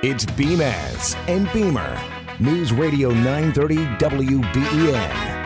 It's Beamaz and Beamer. News Radio 930 WBEN.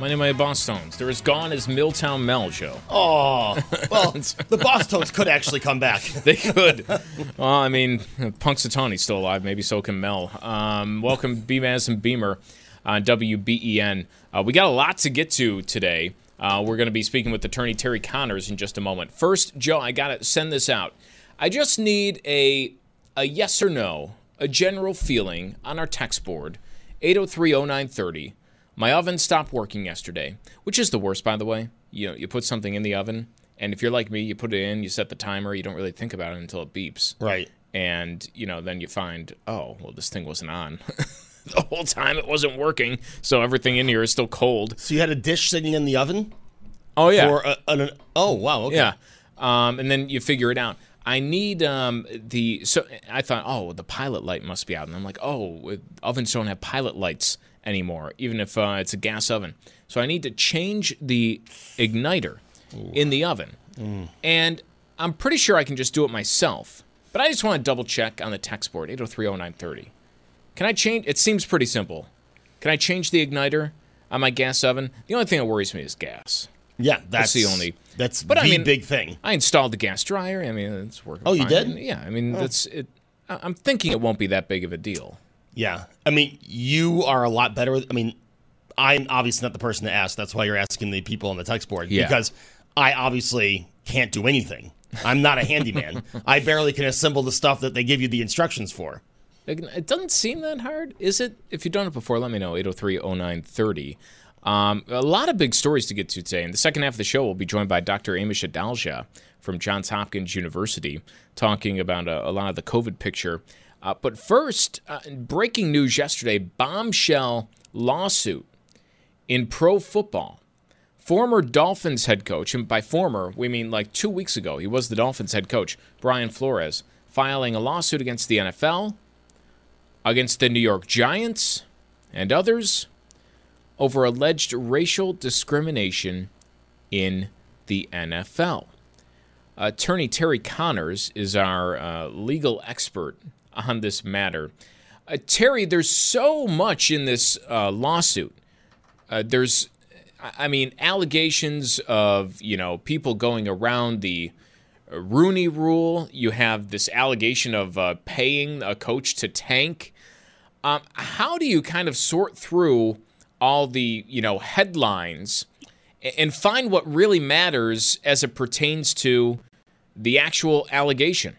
My name is Boss Tones. They're as gone as Milltown Mel, Joe. Oh, well, the Boston's could actually come back. They could. well, I mean, Punxsutawney's still alive. Maybe so can Mel. Um, welcome, Beamaz and Beamer on WBEN. Uh, we got a lot to get to today. Uh, we're going to be speaking with attorney Terry Connors in just a moment. First, Joe, I got to send this out. I just need a a yes or no, a general feeling on our text board, 8030930. My oven stopped working yesterday, which is the worst, by the way. You know, you put something in the oven, and if you're like me, you put it in, you set the timer, you don't really think about it until it beeps. Right. And, you know, then you find, oh, well, this thing wasn't on. the whole time it wasn't working, so everything in here is still cold. So you had a dish sitting in the oven? Oh, yeah. For a, an, oh, wow. Okay. Yeah. Um, and then you figure it out. I need um, the so I thought, oh, the pilot light must be out, and I'm like, oh, ovens don't have pilot lights anymore, even if uh, it's a gas oven. So I need to change the igniter in the oven, and I'm pretty sure I can just do it myself. But I just want to double check on the text board 8030930. Can I change? It seems pretty simple. Can I change the igniter on my gas oven? The only thing that worries me is gas. Yeah, that's, the only- That's But the I mean- big thing. I installed the gas dryer. I mean, it's working. Oh, you fine. did? Yeah. I mean, oh. that's it. I'm thinking it won't be that big of a deal. Yeah. I mean, you are a lot better with. I mean, I'm obviously not the person to ask. That's why you're asking the people on the text board. Yeah. Because I obviously can't do anything. I'm not a handyman. I barely can assemble the stuff that they give you the instructions for. It doesn't seem that hard, is it? If you've done it before, let me know. 803-0930. Um, a lot of big stories to get to today. In the second half of the show, we'll be joined by Dr. Amish Adalja from Johns Hopkins University, talking about a, a lot of the COVID picture. Uh, but first, uh, breaking news yesterday: bombshell lawsuit in pro football. Former Dolphins head coach, and by former, we mean like two weeks ago, he was the Dolphins head coach, Brian Flores, filing a lawsuit against the NFL, against the New York Giants, and others over alleged racial discrimination in the NFL. Attorney Terry Connors is our uh, legal expert on this matter. Uh, Terry, there's so much in this uh, lawsuit. Uh, there's, I mean, allegations of you know people going around the uh, Rooney Rule. You have this allegation of uh, paying a coach to tank. Um, how do you kind of sort through all the you know headlines and find what really matters as it pertains to the actual allegation?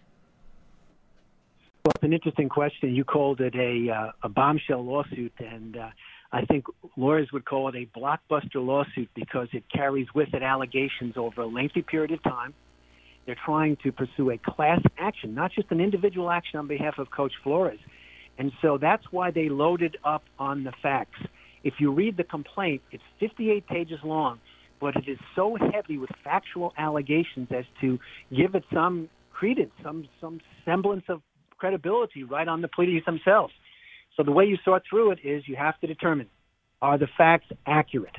Well, it's an interesting question. You called it a uh, a bombshell lawsuit, and uh, I think lawyers would call it a blockbuster lawsuit because it carries with it allegations over a lengthy period of time. They're trying to pursue a class action, not just an individual action on behalf of Coach Flores, and so that's why they loaded up on the facts. If you read the complaint, it's 58 pages long, but it is so heavy with factual allegations as to give it some credence, some some semblance of credibility right on the pleadings themselves. So the way you sort through it is you have to determine are the facts accurate?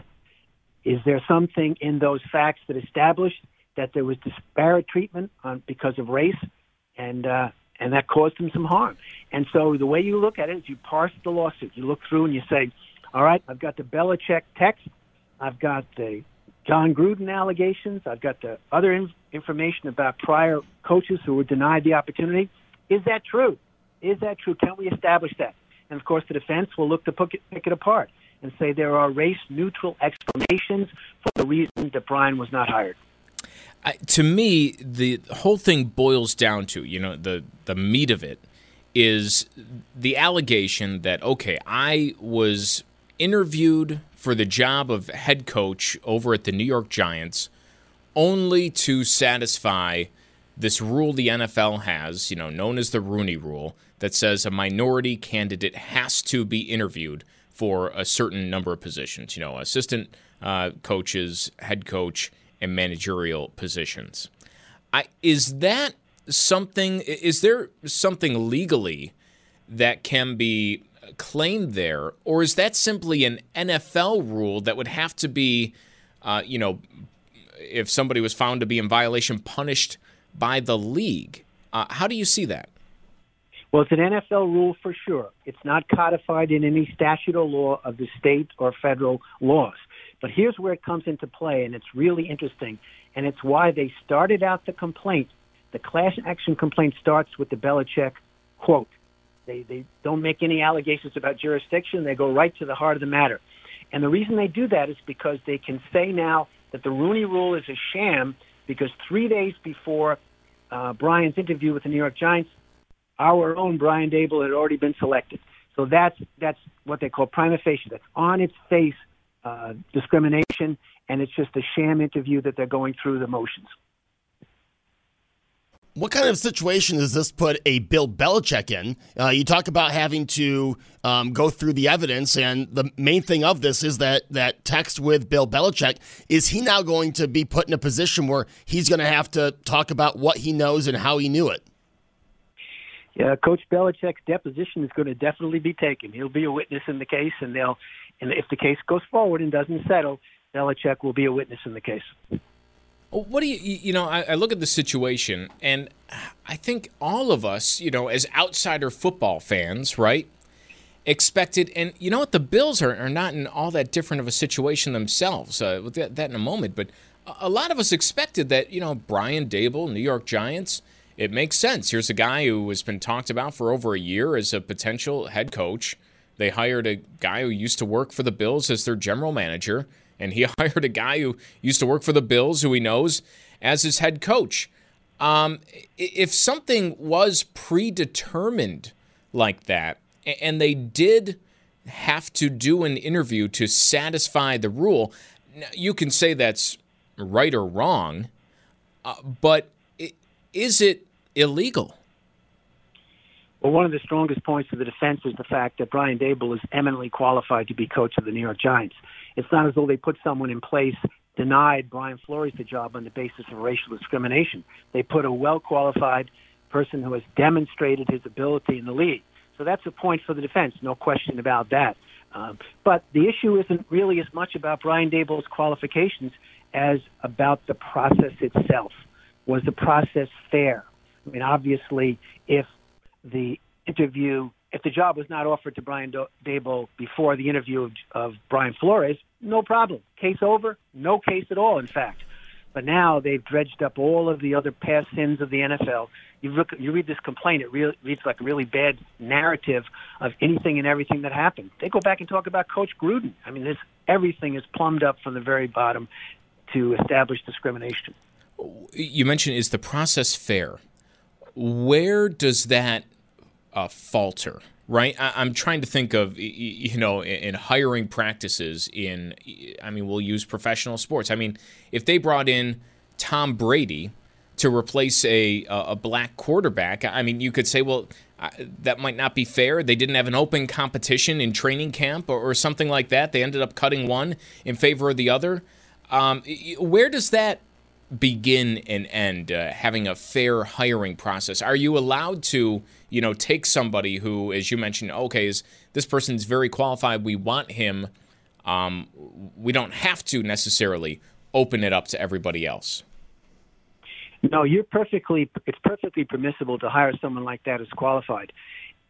Is there something in those facts that establish that there was disparate treatment on, because of race, and uh, and that caused him some harm? And so the way you look at it is you parse the lawsuit. You look through and you say, all right, I've got the Belichick text. I've got the Jon Gruden allegations. I've got the other in- information about prior coaches who were denied the opportunity. Is that true? Is that true? Can we establish that? And of course, the defense will look to pick it, pick it apart and say there are race neutral explanations for the reason that Brian was not hired. I, to me, the whole thing boils down to you know the the meat of it is the allegation that okay, I was interviewed for the job of head coach over at the New York Giants only to satisfy this rule the NFL has, you know, known as the Rooney Rule, that says a minority candidate has to be interviewed for a certain number of positions, you know, assistant uh, coaches, head coach, and managerial positions. I, is that something, is there something legally that can be claimed there, or is that simply an NFL rule that would have to be, uh, you know, if somebody was found to be in violation, punished by the league? Uh, how do you see that? Well, it's an NFL rule for sure. It's not codified in any statute or law of the state or federal laws. But here's where it comes into play, and it's really interesting. And it's why they started out the complaint. The class action complaint starts with the Belichick quote. They, they don't make any allegations about jurisdiction. They go right to the heart of the matter. And the reason they do that is because they can say now that the Rooney Rule is a sham because three days before uh, Brian's interview with the New York Giants, our own Brian Daboll had already been selected. So that's that's what they call prima facie. That's on its face uh, discrimination, and it's just a sham interview that they're going through the motions. What kind of situation does this put a Bill Belichick in? Uh, you talk about having to um, go through the evidence, and the main thing of this is that that text with Bill Belichick is he now going to be put in a position where he's going to have to talk about what he knows and how he knew it? Yeah, Coach Belichick's deposition is going to definitely be taken. He'll be a witness in the case, and they'll, and if the case goes forward and doesn't settle, Belichick will be a witness in the case. What do you, you know, I, I, look at the situation and I think all of us, you know, as outsider football fans, right, expected, and you know what, the Bills are, are not in all that different of a situation themselves. Uh, that in a moment, but a lot of us expected that, you know, Brian Daboll, New York Giants, it makes sense. Here's a guy who has been talked about for over a year as a potential head coach. They hired a guy who used to work for the Bills as their general manager and he hired a guy who used to work for the Bills, who he knows, as his head coach. Um, if something was predetermined like that, and they did have to do an interview to satisfy the rule, you can say that's right or wrong, uh, but is it illegal? Well, one of the strongest points of the defense is the fact that Brian Daboll is eminently qualified to be coach of the New York Giants. It's not as though they put someone in place, denied Brian Flores the job on the basis of racial discrimination. They put a well qualified person who has demonstrated his ability in the league. So that's a point for the defense, no question about that. Um, but the issue isn't really as much about Brian Daboll's qualifications as about the process itself. Was the process fair? I mean, obviously, if the interview, if the job was not offered to Brian Daboll before the interview of, of Brian Flores, no problem. Case over. No case at all, in fact. But now they've dredged up all of the other past sins of the NFL. You look, you read this complaint; it really reads like a really bad narrative of anything and everything that happened. They go back and talk about Coach Gruden. I mean, this everything is plumbed up from the very bottom to establish discrimination. You mentioned is the process fair? Where does that uh, falter? Right, I, am trying to think of you know in hiring practices. In I mean, we'll use professional sports. I mean, if they brought in Tom Brady to replace a a black quarterback, I mean, you could say, well, that might not be fair. They didn't have an open competition in training camp or, or something like that. They ended up cutting one in favor of the other. Um, where does that begin and end? Uh, having a fair hiring process. Are you allowed to? you know, take somebody who, as you mentioned, okay, is this person's very qualified. We want him. Um, we don't have to necessarily open it up to everybody else. No, you're perfectly. It's perfectly permissible to hire someone like that as qualified,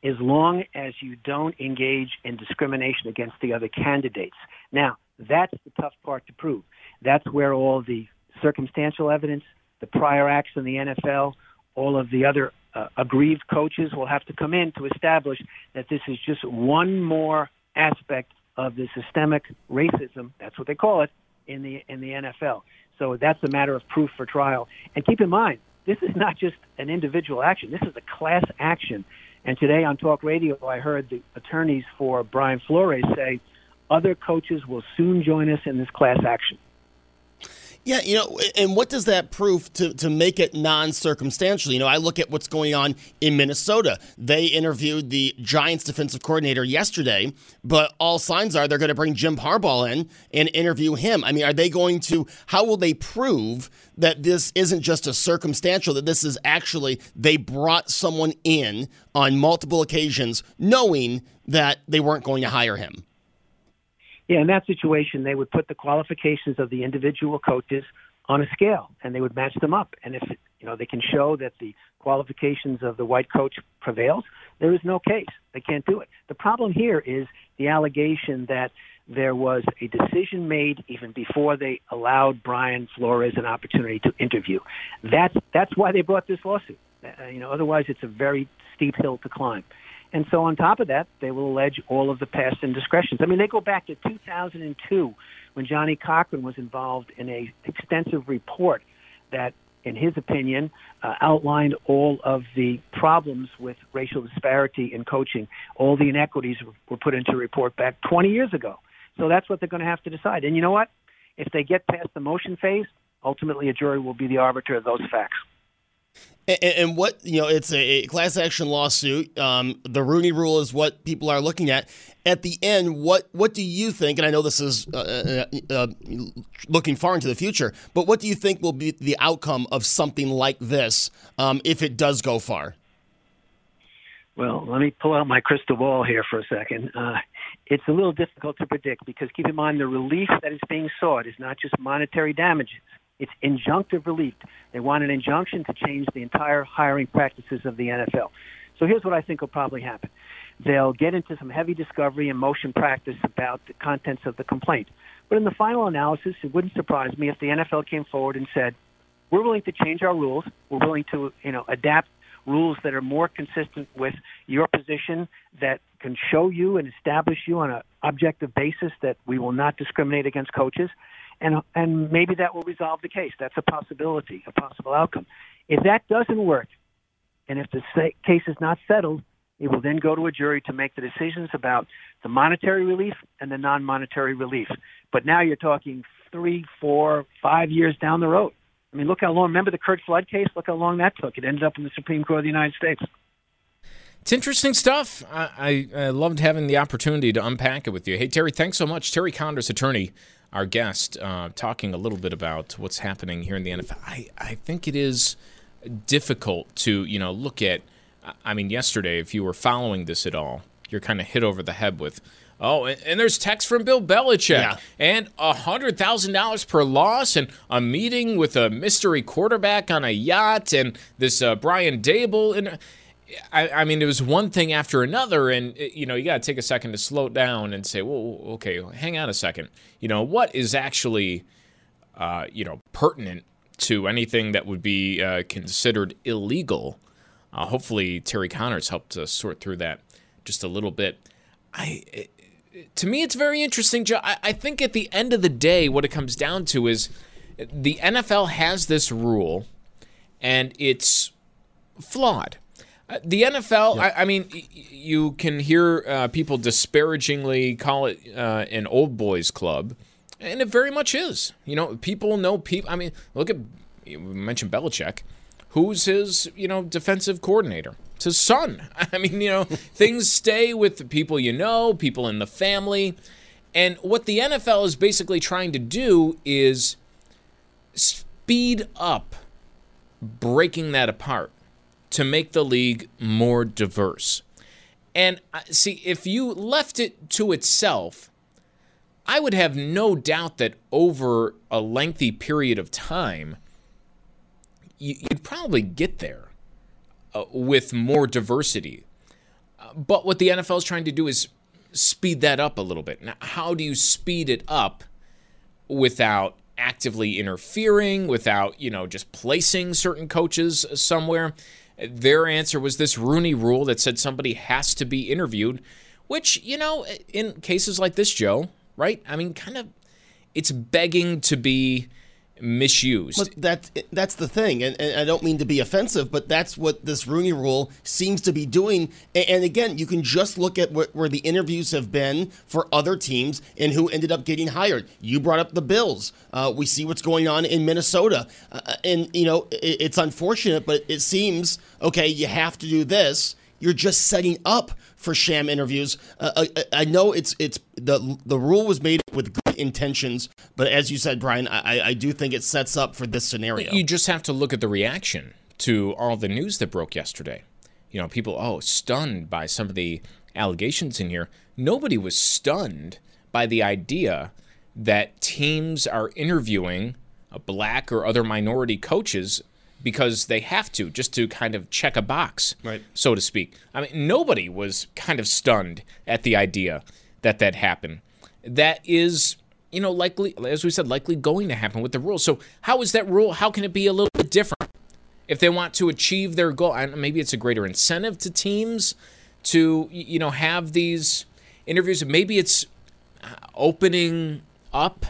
as long as you don't engage in discrimination against the other candidates. Now, That's the tough part to prove. That's where all the circumstantial evidence, the prior acts in the NFL, all of the other uh, aggrieved coaches will have to come in to establish that this is just one more aspect of the systemic racism. That's what they call it in the in the NFL. So that's a matter of proof for trial. And keep in mind, this is not just an individual action. This is a class action. And today on talk radio, I heard the attorneys for Brian Flores say other coaches will soon join us in this class action. Yeah, you know, and what does that prove to, to make it non circumstantial? You know, I look at what's going on in Minnesota. They interviewed the Giants defensive coordinator yesterday, but all signs are they're going to bring Jim Harbaugh in and interview him. I mean, are they going to, how will they prove that this isn't just a circumstantial, that this is actually, they brought someone in on multiple occasions knowing that they weren't going to hire him? Yeah, in that situation, they would put the qualifications of the individual coaches on a scale, and they would match them up. And if you know they can show that the qualifications of the white coach prevails, there is no case. They can't do it. The problem here is the allegation that there was a decision made even before they allowed Brian Flores an opportunity to interview. That's that's why they brought this lawsuit. Uh, you know, otherwise it's a very steep hill to climb. And so, on top of that, they will allege all of the past indiscretions. I mean, they go back to 2002 when Johnnie Cochran was involved in a extensive report that, in his opinion, uh, outlined all of the problems with racial disparity in coaching. All the inequities were put into a report back 20 years ago. So that's what they're going to have to decide. And you know what? If they get past the motion phase, ultimately a jury will be the arbiter of those facts. And, and, what you know, it's a, class action lawsuit. Um, the Rooney Rule is what people are looking at. At the end, what what do you think? And I know this is uh, uh, uh, looking far into the future, but what do you think will be the outcome of something like this um, if it does go far? Well, let me pull out my crystal ball here for a second. Uh, it's a little difficult to predict because keep in mind the relief that is being sought is not just monetary damages. It's injunctive relief. They want an injunction to change the entire hiring practices of the NFL. So here's what I think will probably happen. They'll get into some heavy discovery and motion practice about the contents of the complaint. But in the final analysis, it wouldn't surprise me if the NFL came forward and said, "We're willing to change our rules. We're willing to, you know, adapt rules that are more consistent with your position that can show you and establish you on an objective basis that we will not discriminate against coaches and and maybe that will resolve the case. That's a possibility, a possible outcome. If that doesn't work, and if the case is not settled, it will then go to a jury to make the decisions about the monetary relief and the non-monetary relief. But now you're talking three, four, five years down the road. I mean, look how long. Remember the Curt Flood case? Look how long that took. It ended up in the Supreme Court of the United States. It's interesting stuff. I, I, I loved having the opportunity to unpack it with you. Hey, Terry, thanks so much. Terry Connors, attorney our guest uh, talking a little bit about what's happening here in the NFL. I, I think it is difficult to, you know, look at. I mean, yesterday, if you were following this at all, you're kind of hit over the head with, oh, and, and there's text from Bill Belichick yeah. and a hundred thousand dollars per loss, and a meeting with a mystery quarterback on a yacht, and this uh, Brian Daboll. and I, I, mean, it was one thing after another, and you know, you got to take a second to slow down and say, "Well, okay, hang on a second. You know, what is actually, uh, you know, pertinent to anything that would be uh, considered illegal?" Uh, hopefully, Terry Connors helped us sort through that just a little bit. I, to me, it's very interesting. I, I think at the end of the day, what it comes down to is the NFL has this rule, and it's flawed the NFL, yeah. I, I, mean, you can hear uh, people disparagingly call it uh, an old boys club, and it very much is. You know, people know people. I mean, look at you mentioned Belichick, who's his you know defensive coordinator. It's his son. I mean, you know, things stay with the people you know, people in the family, and what the NFL is basically trying to do is speed up breaking that apart to make the league more diverse. And uh, see, if you left it to itself, I would have no doubt that over a lengthy period of time, you'd probably get there uh, with more diversity. Uh, but what the NFL is trying to do is speed that up a little bit. Now, how do you speed it up without actively interfering, without, you know, just placing certain coaches somewhere. Their answer was this Rooney rule that said somebody has to be interviewed, which, you know, in cases like this, Joe, right? I mean, kind of, it's begging to be misused. But that's that's the thing, and, and, I don't mean to be offensive, but that's what this Rooney Rule seems to be doing. And, again, you can just look at what, where the interviews have been for other teams and who ended up getting hired. You brought up the Bills. Uh, we see what's going on in Minnesota, uh, and you know it, it's unfortunate, but it seems okay. You have to do this. You're just setting up for sham interviews. Uh, I, uh, I, know it's it's the the rule was made with good intentions, but as you said, Brian, I, I do think it sets up for this scenario. You just have to look at the reaction to all the news that broke yesterday. You know, people oh stunned by some of the allegations in here. Nobody was stunned by the idea that teams are interviewing black or other minority coaches because they have to just to kind of check a box, right. so to speak. I mean, nobody was kind of stunned at the idea that that happened. That is, you know, likely, as we said, likely going to happen with the rule. So, how is that rule? How can it be a little bit different? If they want to achieve their goal, and maybe it's a greater incentive to teams to, you know, have these interviews. Maybe it's uh, opening up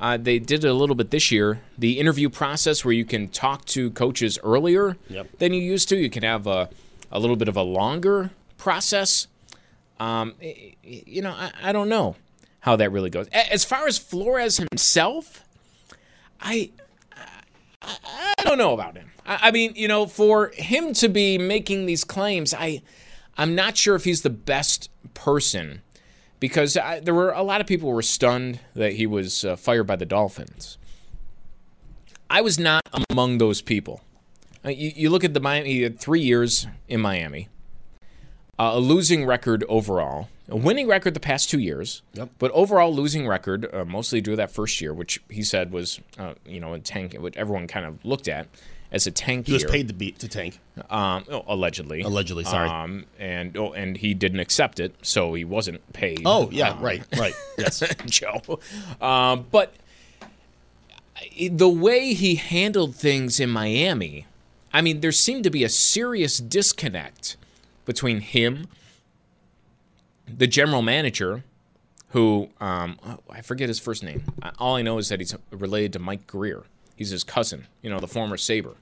uh, they did it a little bit this year. The interview process where you can talk to coaches earlier yep. than you used to. You can have a, a little bit of a longer process. Um, you know, I, I don't know how that really goes. As far as Flores himself, I I, I don't know about him. I, I, mean, you know, for him to be making these claims, I I'm not sure if he's the best person because I, there were a lot of people were stunned that he was uh, fired by the Dolphins. I was not among those people. Uh, you, you, look at the Miami, he had three years in Miami, uh, a losing record overall, a winning record the past two years, yep. but overall losing record, uh, mostly due to that first year, which he said was, uh, you know, a tank, which everyone kind of looked at as a tank. He was paid to beat to tank. Um, oh, allegedly. Allegedly, sorry. Um, and oh, and he didn't accept it, so he wasn't paid. Oh yeah, um, right, right. Yes, Joe. Um, but the way he handled things in Miami, I mean, there seemed to be a serious disconnect between him, the general manager, who um, I forget his first name. All I know is that he's related to Mike Grier. He's his cousin, you know, the former Sabre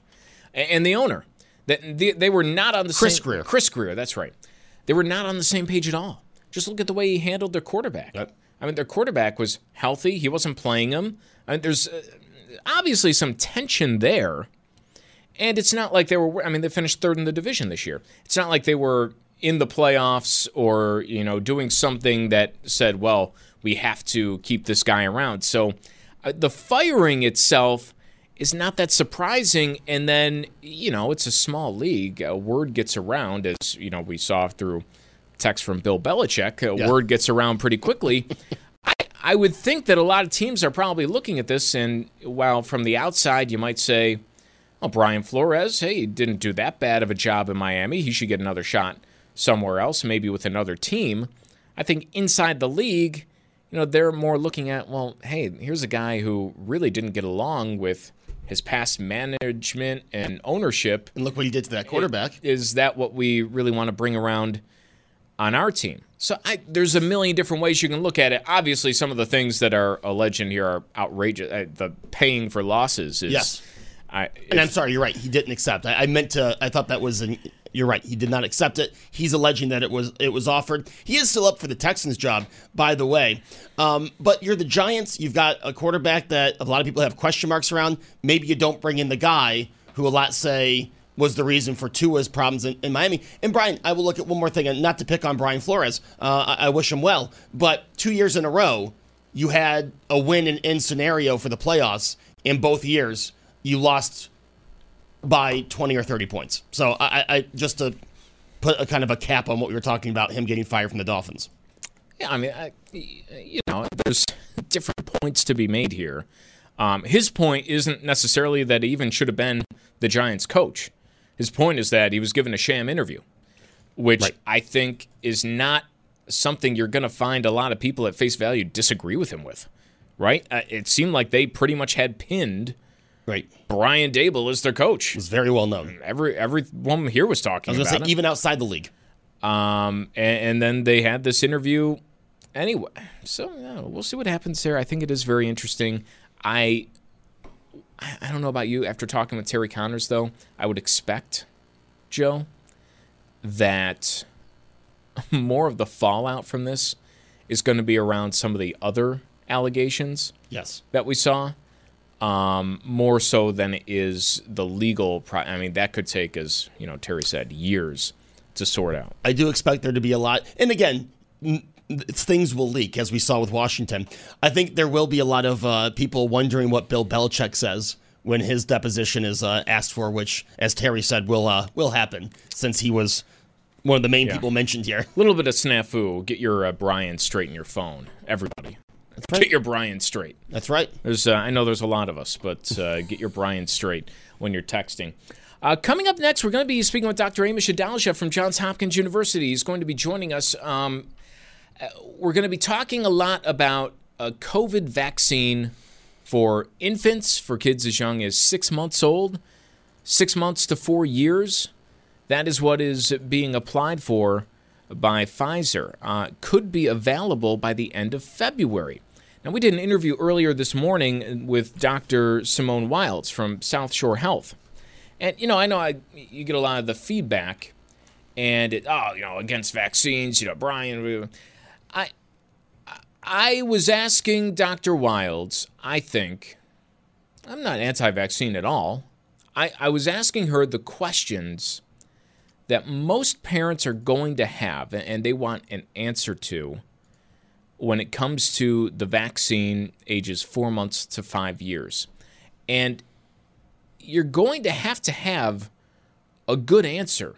and the owner. That they, they were not on the Chris same. Grier. Chris Grier, that's right. They were not on the same page at all. Just look at the way he handled their quarterback. Yep. I mean, their quarterback was healthy. He wasn't playing him. I mean, there's uh, obviously some tension there. And it's not like they were. I mean, they finished third in the division this year. It's not like they were in the playoffs or you know doing something that said, "Well, we have to keep this guy around." So, uh, the firing itself is not that surprising. And then, you know, it's a small league. A word gets around, as, you know, we saw through text from Bill Belichick. A yeah. word gets around pretty quickly. I, I would think that a lot of teams are probably looking at this, and while from the outside you might say, well, Brian Flores, hey, he didn't do that bad of a job in Miami. He should get another shot somewhere else, maybe with another team. I think inside the league, you know, they're more looking at, well, hey, here's a guy who really didn't get along with his past management and ownership. And look what he did to that quarterback. Is that what we really want to bring around on our team? So I, there's a million different ways you can look at it. Obviously, some of the things that are alleged in here are outrageous. The paying for losses is. Yes. I, and I'm sorry, you're right. He didn't accept. I, I meant to. I thought that was an you're right. He did not accept it. He's alleging that it was it was offered. He is still up for the Texans job, by the way. Um, but you're the Giants. You've got a quarterback that a lot of people have question marks around. Maybe you don't bring in the guy who a lot say was the reason for Tua's problems in, in, Miami. And Brian, I will look at one more thing, and not to pick on Brian Flores. Uh, I, I, wish him well, but two years in a row, you had a win in, in scenario for the playoffs. In both years, you lost by 20 or 30 points. So I, I just to put a kind of a cap on what we were talking about, him getting fired from the Dolphins. Yeah, I mean, I, you know, there's different points to be made here. Um, his point isn't necessarily that he even should have been the Giants' coach. His point is that he was given a sham interview, which right. I think is not something you're going to find a lot of people at face value disagree with him with. right? Uh, it seemed like they pretty much had pinned Right. Brian Daboll is their coach. It's very well known. Every everyone here was I talking was going to about say, it. even outside the league. Um, and, and then they had this interview anyway. So yeah, we'll see what happens there. I think it is very interesting. I I I don't know about you. After talking with Terry Connors, though, I would expect Joe that more of the fallout from this is going to be around some of the other allegations Yes. that we saw, um, more so than is the legal. Pro- I mean, that could take, as you know, Terry said, years to sort out. I do expect there to be a lot. And again, n- things will leak, as we saw with Washington. I think there will be a lot of uh, people wondering what Bill Belichick says when his deposition is uh, asked for, which, as Terry said, will uh, will happen since he was one of the main Yeah. people mentioned here. A little bit of snafu. Get your uh, Brian straight in your phone, everybody. Get your Brian straight. That's right. There's, uh, I know there's a lot of us, but uh, get your Brian straight when you're texting. Uh, coming up next, we're going to be speaking with Dr. Amish Adalja from Johns Hopkins University. He's going to be joining us. Um, uh, we're going to be talking a lot about a COVID vaccine for infants, for kids as young as six months old, six months to four years. That is what is being applied for by Pfizer. Uh, could be available by the end of February. Now, we did an interview earlier this morning with Dr. Simone Wilds from South Shore Health. And, you know, I know I, you get a lot of the feedback and, it, oh, you know, against vaccines, you know, Brian. I, I was asking Dr. Wilds, I think, I'm not anti vaccine at all. I, I was asking her the questions that most parents are going to have and they want an answer to when it comes to the vaccine ages four months to five years. And you're going to have to have a good answer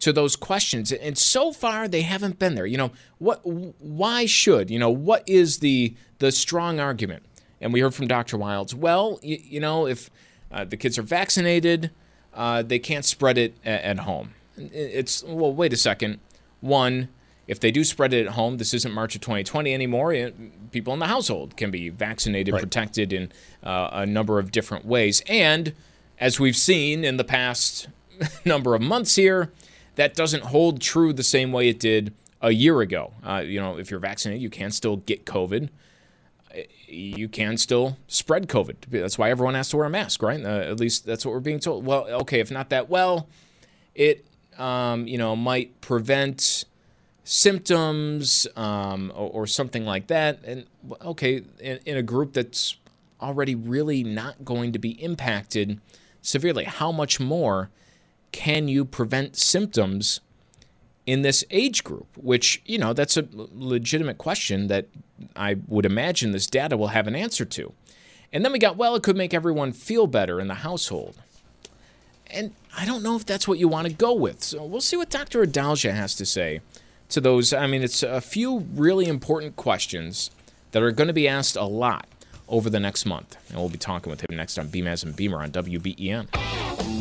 to those questions. And so far they haven't been there. You know what why should you know what is the the strong argument? And we heard from dr wilds well you, you know if uh, the kids are vaccinated uh, they can't spread it a- at home it's well wait a second one if they do spread it at home this isn't march of 2020 anymore It- people in the household can be vaccinated protected in uh, a number of different ways and as we've seen in the past number of months here that doesn't hold true the same way it did a year ago. Uh, you know, if you're vaccinated, you can still get COVID. You can still spread COVID. That's why everyone has to wear a mask, right? Uh, at least that's what we're being told. Well, okay, if not that, well, it um, you know might prevent symptoms um, or, or something like that. And okay, in, in a group that's already really not going to be impacted severely, how much more? can you prevent symptoms in this age group? Which, you know, that's a legitimate question that I would imagine this data will have an answer to. And then we got, well, it could make everyone feel better in the household. And I don't know if that's what you want to go with. So we'll see what Dr. Adalja has to say to those. I mean, it's a few really important questions that are going to be asked a lot over the next month. And we'll be talking with him next on Beamaz and Beamer on WBEN.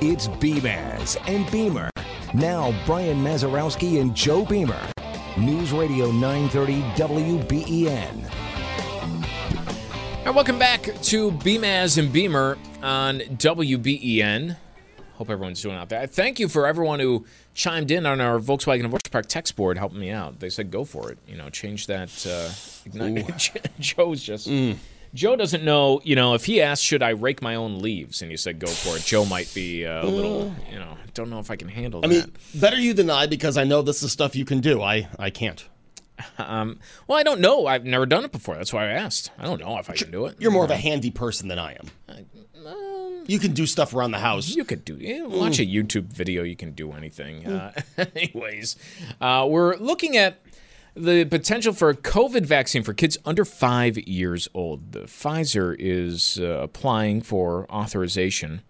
It's Beamaz and Beamer. Now, Brian Mazarowski and Joe Beamer. News Radio 930 WBEN. And welcome back to Beamaz and Beamer on WBEN. Hope everyone's doing out there. Thank you for everyone who chimed in on our Volkswagen of Orchard Park text board, helping me out. They said go for it. You know, change that. Uh, ignite. Joe's just. Joe doesn't know, you know, if he asked, should I rake my own leaves? And you said, go for it. Joe might be uh, a little, you know, I don't know if I can handle I that. I mean, better you than I because I know this is stuff you can do. I, I can't. Um, well, I don't know. I've never done it before. That's why I asked. I don't know if I can do it. You're more of a handy person than I am. You can do stuff around the house. You could do yeah, watch a YouTube video. You can do anything. Uh, anyways, uh, we're looking at the potential for a COVID vaccine for kids under five years old. The Pfizer is uh, applying for authorization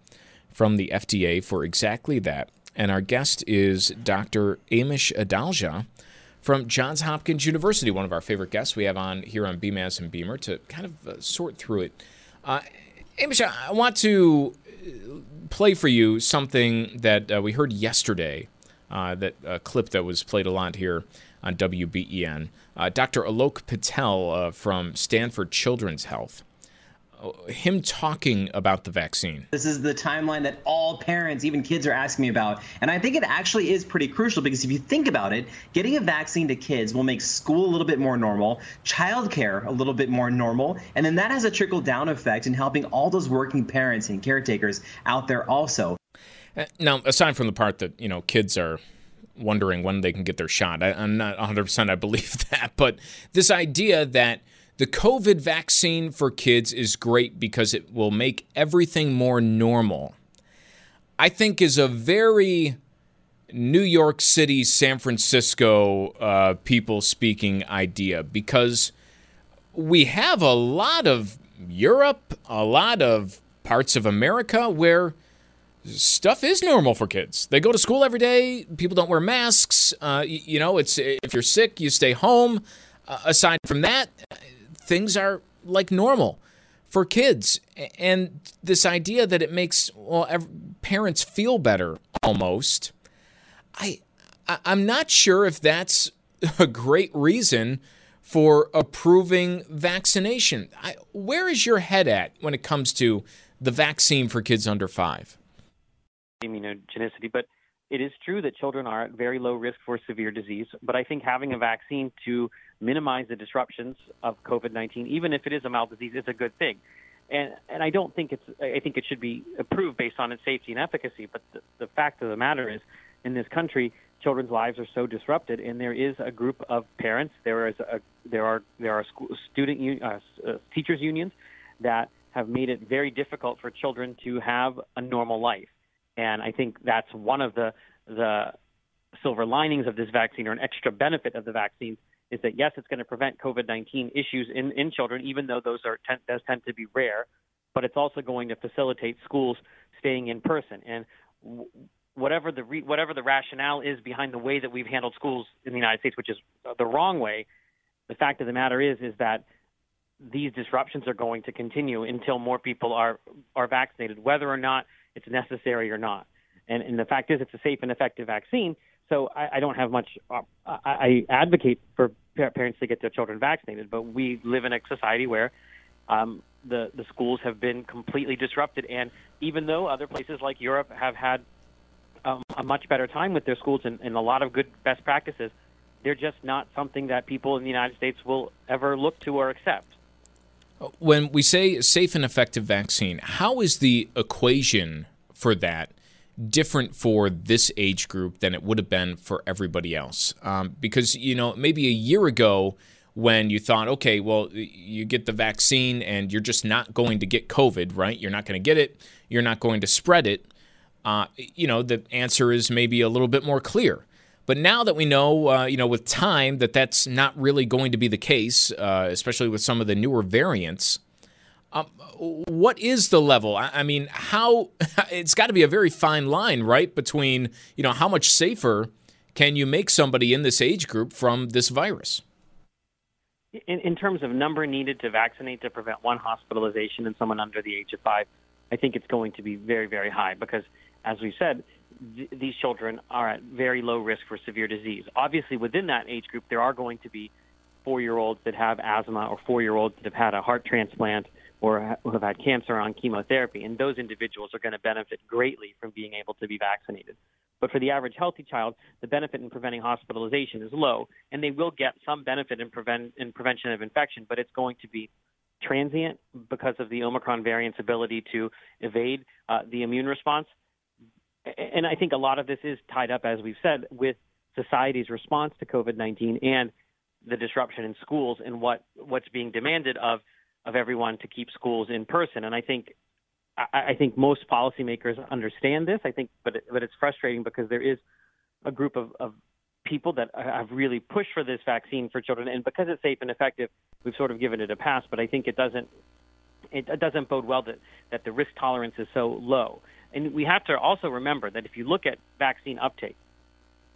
from the FDA for exactly that. And our guest is Dr. Amish Adalja from Johns Hopkins University, one of our favorite guests we have on here on Beamaz and Beamer to kind of uh, sort through it. Uh, Amish, I want to play for you something that uh, we heard yesterday, uh, that a clip that was played a lot here on WBEN. Uh, Dr. Alok Patel uh, from Stanford Children's Health, him talking about the vaccine. This is the timeline that all parents, even kids, are asking me about. And I think it actually is pretty crucial because if you think about it, getting a vaccine to kids will make school a little bit more normal, childcare a little bit more normal, and then that has a trickle down effect in helping all those working parents and caretakers out there also. Uh, Now, aside from the part that you know kids are wondering when they can get their shot, I, I'm not 100. percent I believe that, but this idea that the COVID vaccine for kids is great because it will make everything more normal, I think is a very New York City, San Francisco uh, people speaking idea because we have a lot of Europe, a lot of parts of America where stuff is normal for kids. They go to school every day. People don't wear masks. Uh, y- you know, it's if you're sick, you stay home. Uh, aside from that, things are like normal for kids. And this idea that it makes well ev- parents feel better almost. I, I I'm not sure if that's a great reason for approving vaccination. I, where is your head at when it comes to the vaccine for kids under five? Immunogenicity, but it is true that children are at very low risk for severe disease. But I think having a vaccine to minimize the disruptions of COVID 19, even if it is a mild disease, is a good thing. And, and I don't think it's, I think it should be approved based on its safety and efficacy. But the, the fact of the matter is, in this country, children's lives are so disrupted, and there is a group of parents, there is a, there are, there are school, student, uh, uh, teachers unions that have made it very difficult for children to have a normal life. And I think that's one of the the silver linings of this vaccine, or an extra benefit of the vaccine, is that yes, it's going to prevent COVID-19 issues in, in children, even though those are tend, those tend to be rare. But it's also going to facilitate schools staying in person. And whatever the re, whatever the rationale is behind the way that we've handled schools in the United States, which is the wrong way, the fact of the matter is is that these disruptions are going to continue until more people are are vaccinated, whether or not it's necessary or not. And, and the fact is, it's a safe and effective vaccine. So I, I don't have much. Uh, I, I advocate for parents to get their children vaccinated, but we live in a society where um, the the schools have been completely disrupted, and even though other places like Europe have had um, a much better time with their schools and, and a lot of good best practices, they're just not something that people in the United States will ever look to or accept. When we say safe and effective vaccine, how is the equation for that different for this age group than it would have been for everybody else? Um, because, you know, maybe a year ago, when you thought, okay, well, you get the vaccine and you're just not going to get COVID, right? You're not going to get it, you're not going to spread it. Uh, you know, the answer is maybe a little bit more clear. But now that we know, uh, you know, with time that that's not really going to be the case, uh, especially with some of the newer variants, um, what is the level? I, I mean, how it's got to be a very fine line, right, between you know how much safer can you make somebody in this age group from this virus? In, in terms of number needed to vaccinate to prevent one hospitalization in someone under the age of five, I think it's going to be very, very high because, as we said, th- these children are at very low risk for severe disease. Obviously, within that age group, there are going to be four year olds that have asthma or four year olds that have had a heart transplant or have had cancer on chemotherapy, and those individuals are going to benefit greatly from being able to be vaccinated. But for the average healthy child, the benefit in preventing hospitalization is low, and they will get some benefit in, prevent, in prevention of infection, but it's going to be transient because of the Omicron variant's ability to evade uh, the immune response and I think a lot of this is tied up, as we've said, with society's response to COVID 19 and the disruption in schools and what, what's being demanded of, of everyone to keep schools in person. And I think I, I think most policymakers understand this. I think, but but it's frustrating because there is a group of, of people that have really pushed for this vaccine for children, and because it's safe and effective, we've sort of given it a pass. But I think it doesn't it doesn't bode well that that the risk tolerance is so low. And we have to also remember that if you look at vaccine uptake,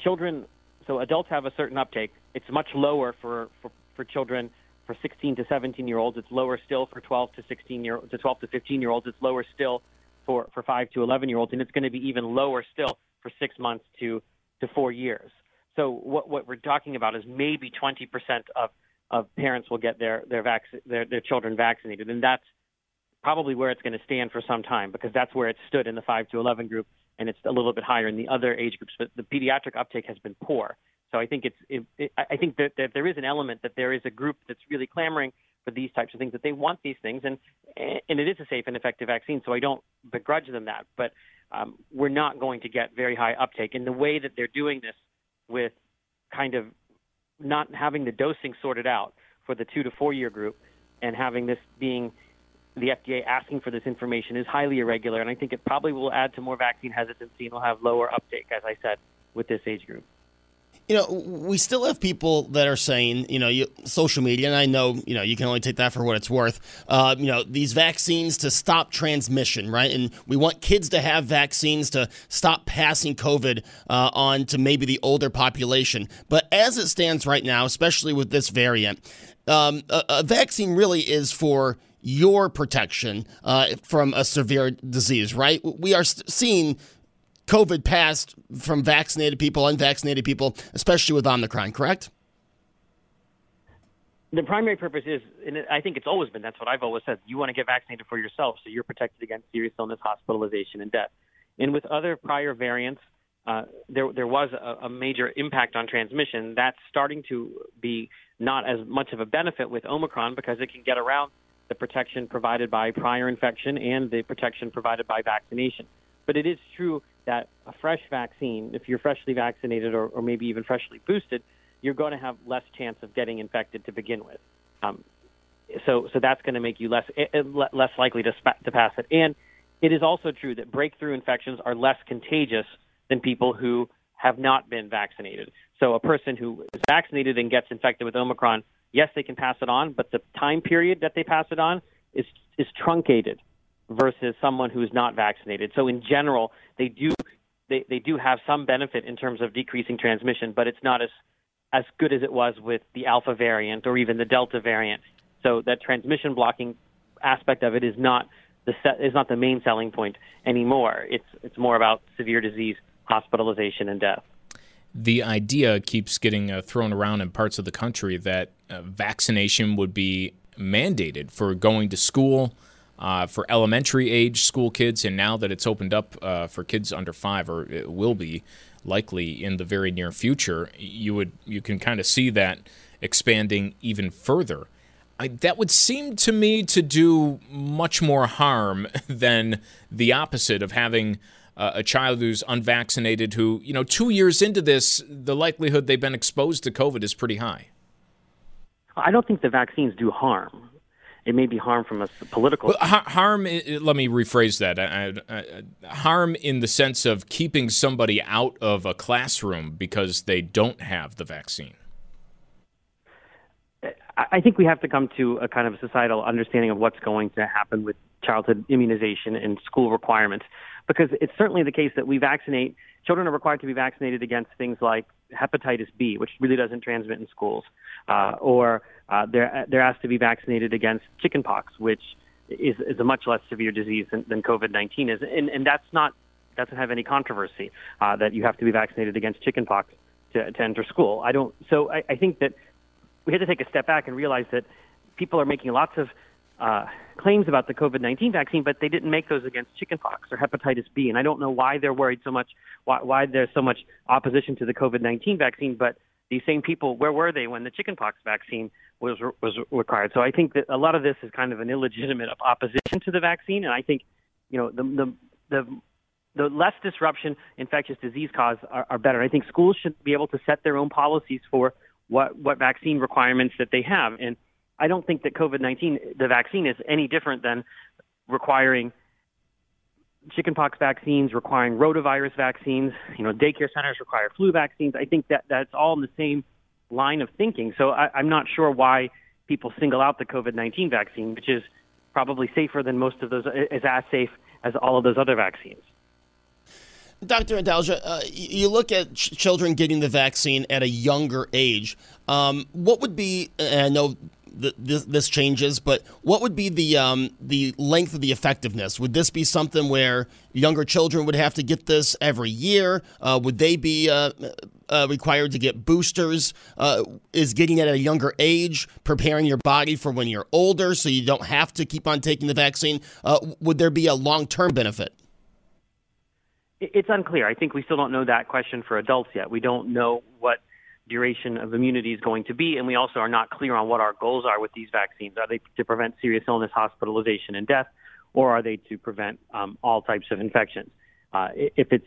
children, so adults have a certain uptake. It's much lower for, for, for children for 16 to 17 year olds. It's lower still for 12 to 16 year to 12 to 15 year olds. It's lower still for, for 5 to 11 year olds, and it's going to be even lower still for six months to, to four years. So what, what we're talking about is maybe 20% of, of parents will get their, their, vac- their, their children vaccinated, and that's probably where it's going to stand for some time because that's where it stood in the 5 to 11 group and it's a little bit higher in the other age groups but the pediatric uptake has been poor. So i think it's it, it, i think that, that there is an element that there is a group that's really clamoring for these types of things that they want these things and and it is a safe and effective vaccine so i don't begrudge them that but um, we're not going to get very high uptake. In the way that they're doing this with kind of not having the dosing sorted out for the two to four year group and having this being the FDA asking for this information is highly irregular, and I think it probably will add to more vaccine hesitancy and will have lower uptake, as I said, with this age group. You know, we still have people that are saying, you know, you, social media, and I know, you know, you can only take that for what it's worth. Uh, you know, these vaccines to stop transmission, right? And we want kids to have vaccines to stop passing COVID uh, on to maybe the older population. But as it stands right now, especially with this variant, um, a, a vaccine really is for your protection uh, from a severe disease, right? We are seeing COVID passed from vaccinated people, unvaccinated people, especially with Omicron, correct? The primary purpose is, and I think it's always been, that's what I've always said, you want to get vaccinated for yourself so you're protected against serious illness, hospitalization, and death. And with other prior variants, uh, there there was a, a, major impact on transmission. That's starting to be not as much of a benefit with Omicron because it can get around the protection provided by prior infection and the protection provided by vaccination. But it is true that a fresh vaccine, if you're freshly vaccinated or, or maybe even freshly boosted, you're going to have less chance of getting infected to begin with. Um, so, so that's going to make you less eh, eh, less likely to, to pass it. And it is also true that breakthrough infections are less contagious than people who have not been vaccinated. So, a person who is vaccinated and gets infected with Omicron yes, they can pass it on, but the time period that they pass it on is is truncated versus someone who is not vaccinated. So in general, they do they, they do have some benefit in terms of decreasing transmission, but it's not as as good as it was with the Alpha variant or even the Delta variant. So that transmission blocking aspect of it is not the set, is not the main selling point anymore. It's it's more about severe disease, hospitalization, and death. The idea keeps getting uh, thrown around in parts of the country that uh, vaccination would be mandated for going to school. Uh, for elementary age school kids, and now that it's opened up uh, for kids under five, or it will be likely in the very near future, you would you can kind of see that expanding even further. I, that would seem to me to do much more harm than the opposite of having uh, a child who's unvaccinated who, you know, two years into this, the likelihood they've been exposed to COVID is pretty high. I don't think the vaccines do harm. It may be harm from a political. Well, harm. Let me rephrase that. I, I, harm in the sense of keeping somebody out of a classroom because they don't have the vaccine. I think we have to come to a kind of societal understanding of what's going to happen with childhood immunization and school requirements, because it's certainly the case that we vaccinate children are required to be vaccinated against things like hepatitis B, which really doesn't transmit in schools, uh, or uh, they're they're asked to be vaccinated against chickenpox, which is, is a much less severe disease than, than COVID-19 is, and, and that's not doesn't have any controversy uh, that you have to be vaccinated against chickenpox to, to enter school. I don't. So I, I think that we had to take a step back and realize that people are making lots of uh, claims about the COVID 19 vaccine, but they didn't make those against chickenpox or hepatitis B. And I don't know why they're worried so much, why, why there's so much opposition to the COVID 19 vaccine, but these same people, where were they when the chickenpox vaccine was was required? So I think that a lot of this is kind of an illegitimate opposition to the vaccine, and I think, you know, the the the the less disruption infectious disease cause are, are better. I think schools should be able to set their own policies for what what vaccine requirements that they have. And I don't think that COVID nineteen the vaccine is any different than requiring chickenpox vaccines, requiring rotavirus vaccines. You know, daycare centers require flu vaccines. I think that that's all in the same line of thinking. So I, I'm not sure why people single out the COVID nineteen vaccine, which is probably safer than most of those, is as safe as all of those other vaccines. Dr. Adalja, uh, you look at ch- children getting the vaccine at a younger age. Um, what would be, I know th- this, this, changes, but what would be the, um, the length of the effectiveness? Would this be something where younger children would have to get this every year? Uh, would they be uh, uh required to get boosters? Uh, is getting it at a younger age preparing your body for when you're older so you don't have to keep on taking the vaccine? Uh, would there be a long term benefit? it's unclear. I think we still don't know that question for adults yet. We don't know what duration of immunity is going to be, and we also are not clear on what our goals are with these vaccines. Are they to prevent serious illness, hospitalization, and death, or are they to prevent um, all types of infections? Uh, if it's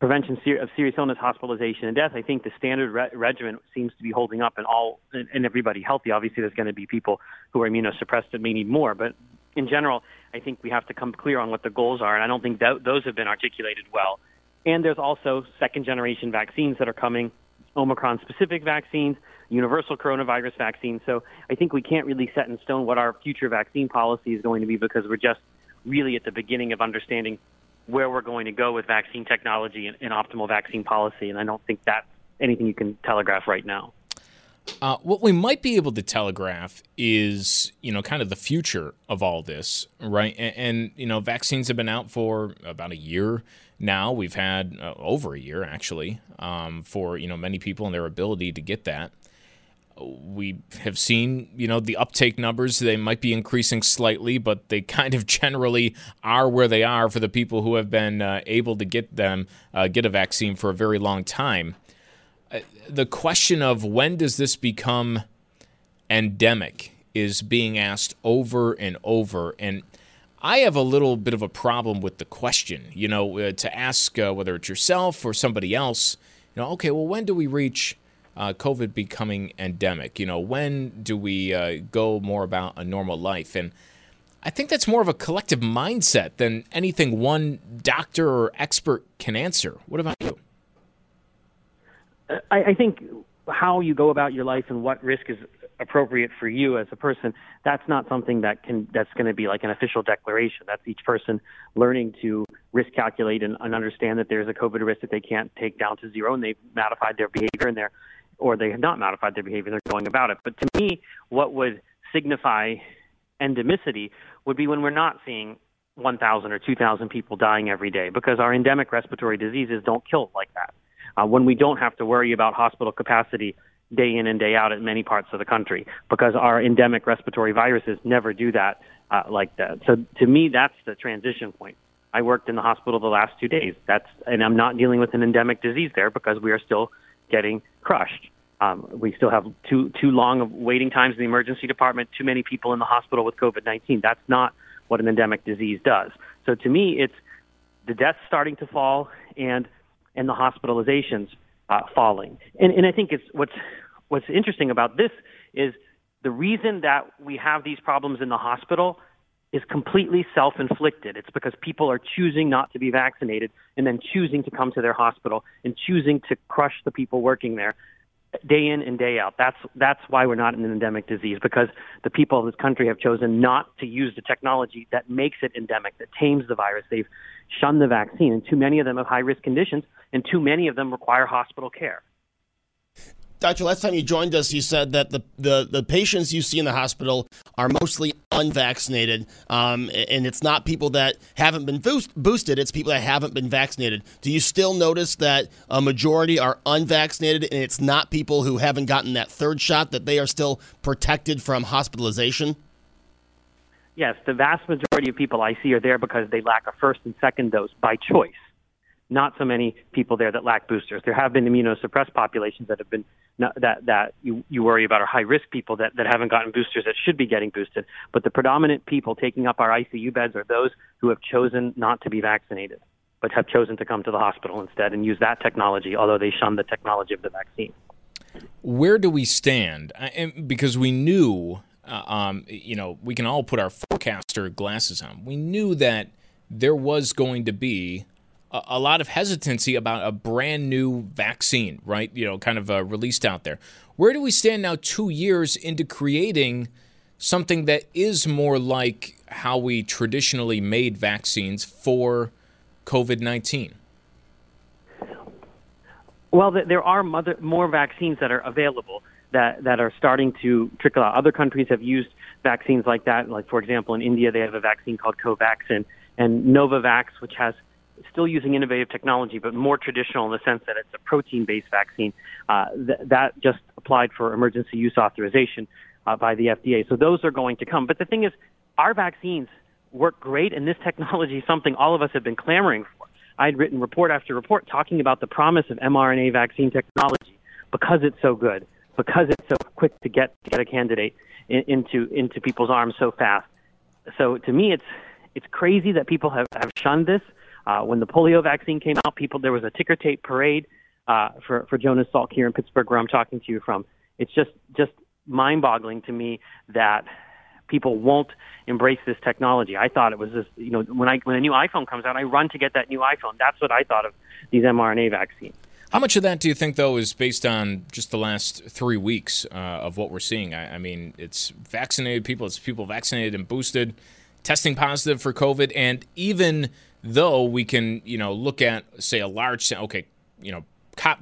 prevention of serious illness, hospitalization, and death, I think the standard re- regimen seems to be holding up in all and everybody healthy. Obviously, there's going to be people who are immunosuppressed that may need more, but in general, I think we have to come clear on what the goals are, and I don't think that those have been articulated well. And there's also second generation vaccines that are coming, Omicron specific vaccines, universal coronavirus vaccines. So I think we can't really set in stone what our future vaccine policy is going to be because we're just really at the beginning of understanding where we're going to go with vaccine technology and, and optimal vaccine policy. And I don't think that's anything you can telegraph right now. Uh, what we might be able to telegraph is, you know, kind of the future of all this, right? And, and you know, vaccines have been out for about a year now. We've had uh, over a year actually um, for you know many people and their ability to get that. We have seen, you know, the uptake numbers. They might be increasing slightly, but they kind of generally are where they are for the people who have been uh, able to get them uh, get a vaccine for a very long time the question of when does this become endemic is being asked over and over. And I have a little bit of a problem with the question, you know, uh, to ask uh, whether it's yourself or somebody else, you know, okay, well, when do we reach uh, COVID becoming endemic? You know, when do we uh, go more about a normal life? And I think that's more of a collective mindset than anything one doctor or expert can answer. What about you? I, I think how you go about your life and what risk is appropriate for you as a person that's not something that can that's going to be like an official declaration that's each person learning to risk calculate and, and understand that there's a covid risk that they can't take down to zero and they've modified their behavior and they're or they have not modified their behavior. They're going about it. But to me, what would signify endemicity would be when we're not seeing 1,000 or 2,000 people dying every day because our endemic respiratory diseases don't kill like that. Uh, when we don't have to worry about hospital capacity day in and day out in many parts of the country because our endemic respiratory viruses never do that uh, like that. So to me, that's the transition point. I worked in the hospital the last two days. That's and I'm not dealing with an endemic disease there because we are still getting crushed. Um, we still have too too long of waiting times in the emergency department. Too many people in the hospital with COVID-19. That's not what an endemic disease does. So to me, it's the deaths starting to fall and and the hospitalizations uh, falling. And and I think it's what's what's interesting about this is the reason that we have these problems in the hospital is completely self-inflicted. It's because people are choosing not to be vaccinated and then choosing to come to their hospital and choosing to crush the people working there day in and day out. That's that's why we're not an endemic disease because the people of this country have chosen not to use the technology that makes it endemic, that tames the virus. They've shunned the vaccine, and too many of them have high risk conditions, and too many of them require hospital care. Doctor, last time you joined us, you said that the, the, the patients you see in the hospital are mostly unvaccinated, um, and it's not people that haven't been boost, boosted, it's people that haven't been vaccinated. Do you still notice that a majority are unvaccinated, and it's not people who haven't gotten that third shot, that they are still protected from hospitalization? Yes, the vast majority of people I see are there because they lack a first and second dose by choice not so many people there that lack boosters. There have been immunosuppressed populations that have been that that you, you worry about are high risk people that, that haven't gotten boosters that should be getting boosted. But the predominant people taking up our ICU beds are those who have chosen not to be vaccinated, but have chosen to come to the hospital instead and use that technology, although they shun the technology of the vaccine. Where do we stand? Because we knew, uh, um, you know, we can all put our forecaster glasses on. We knew that there was going to be a, lot of hesitancy about a brand new vaccine, right? You know, kind of uh, released out there. Where do we stand now, two years into creating something that is more like how we traditionally made vaccines for COVID 19? Well, there are more vaccines that are available that, that are starting to trickle out. Other countries have used vaccines like that. Like, for example, in India, they have a vaccine called Covaxin and Novavax, which has still using innovative technology, but more traditional in the sense that it's a protein-based vaccine. Uh, th- that just applied for emergency use authorization uh, by the FDA. So those are going to come. But the thing is, our vaccines work great, and this technology is something all of us have been clamoring for. I had written report after report talking about the promise of mRNA vaccine technology because it's so good, because it's so quick to get to get a candidate in, into into people's arms so fast. So to me, it's it's crazy that people have, have shunned this. Uh, when the polio vaccine came out, people there was a ticker tape parade uh, for for Jonas Salk here in Pittsburgh, where I'm talking to you from. It's just just mind-boggling to me that people won't embrace this technology. I thought it was this, you know, when I when a new iPhone comes out, I run to get that new iPhone. That's what I thought of these mRNA vaccines. How much of that do you think, though, is based on just the last three weeks uh, of what we're seeing? I, I, mean, it's vaccinated people, it's people vaccinated and boosted, testing positive for COVID, and even though we can, you know, look at say a large okay, you know,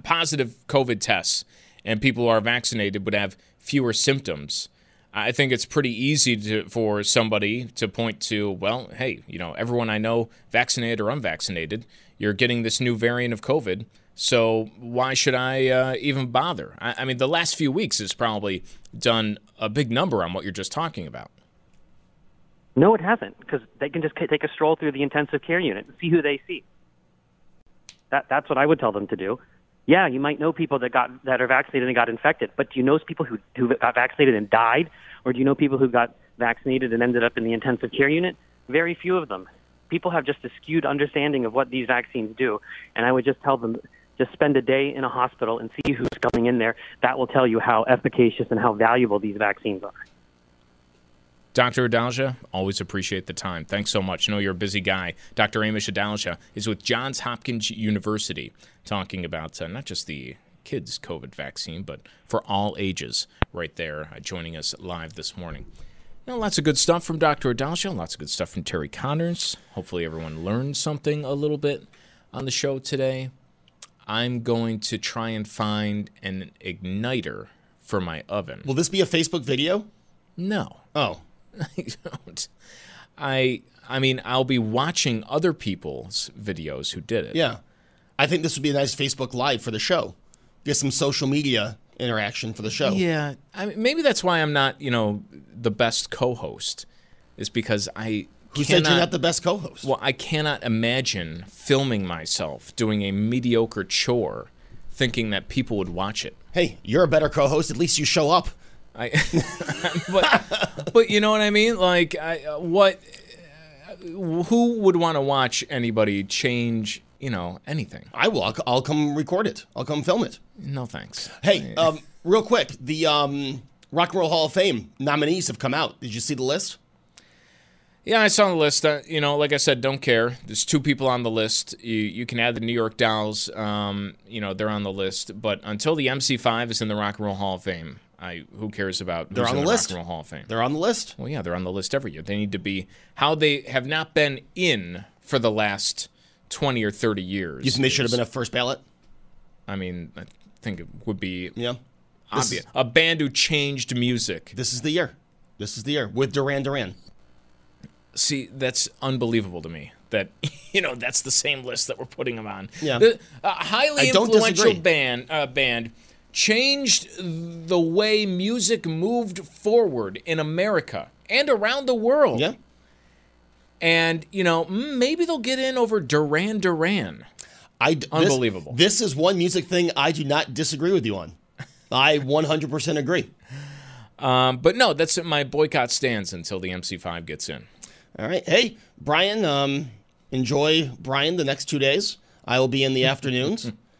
positive COVID tests and people who are vaccinated would have fewer symptoms. I think it's pretty easy to, for somebody to point to, well, hey, you know, everyone I know, vaccinated or unvaccinated, you're getting this new variant of COVID. So why should I uh, even bother? I, I mean, the last few weeks has probably done a big number on what you're just talking about. No, it hasn't, because they can just take a stroll through the intensive care unit and see who they see. That, that's what I would tell them to do. Yeah, you might know people that got that are vaccinated and got infected, but do you know people who who got vaccinated and died, or do you know people who got vaccinated and ended up in the intensive care unit? Very few of them. People have just a skewed understanding of what these vaccines do, and I would just tell them just spend a day in a hospital and see who's coming in there. That will tell you how efficacious and how valuable these vaccines are. Dr. Adalja, always appreciate the time. Thanks so much. I know you're a busy guy. Dr. Amish Adalja is with Johns Hopkins University talking about uh, not just the kids' COVID vaccine, but for all ages right there, uh, joining us live this morning. You know, lots of good stuff from Dr. Adalja, lots of good stuff from Terry Connors. Hopefully, everyone learned something a little bit on the show today. I'm going to try and find an igniter for my oven. Will this be a Facebook video? No. Oh. I don't. I I mean, I'll be watching other people's videos who did it. Yeah. I think this would be a nice Facebook Live for the show. Get some social media interaction for the show. Yeah, I mean, maybe that's why I'm not, you know, the best co-host, is because I. Who cannot, said you're not the best co-host? Well, I cannot imagine filming myself doing a mediocre chore, thinking that people would watch it. Hey, you're a better co-host. At least you show up. I, but, but you know what I mean? Like, I, uh, what? Uh, who would want to watch anybody change? You know, anything? I will. I'll, I'll come record it. I'll come film it. No thanks. Hey, um, real quick, the um, Rock and Roll Hall of Fame nominees have come out. Did you see the list? Yeah, I saw the list. Uh, you know, like I said, don't care. There's two people on the list. You you can add the New York Dolls. Um, you know, they're on the list. But until the MC5 is in the Rock and Roll Hall of Fame, I who cares about They're on the the list. Rock and Roll Hall of Fame? They're on the list. Well, yeah, they're on the list every year. They need to be how they have not been in for the last twenty or thirty years. You think they should have been a first ballot? I mean, I think it would be Yeah. Obvious. is- A band who changed music. This is the year. This is the year with Duran Duran. See, that's unbelievable to me. That you know, that's the same list that we're putting them on. Yeah. The, a highly I influential band uh, band changed the way music moved forward in America and around the world. Yeah. And you know, mm, maybe they'll get in over Duran Duran. I this- Unbelievable. This, is one music thing I do not disagree with you on. I 100% agree. Um, but no, that's my boycott stands until the MC5 gets in. All right. Hey, Brian, um, enjoy Brian the next two days. I will be in the afternoons,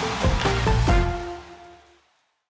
Bye.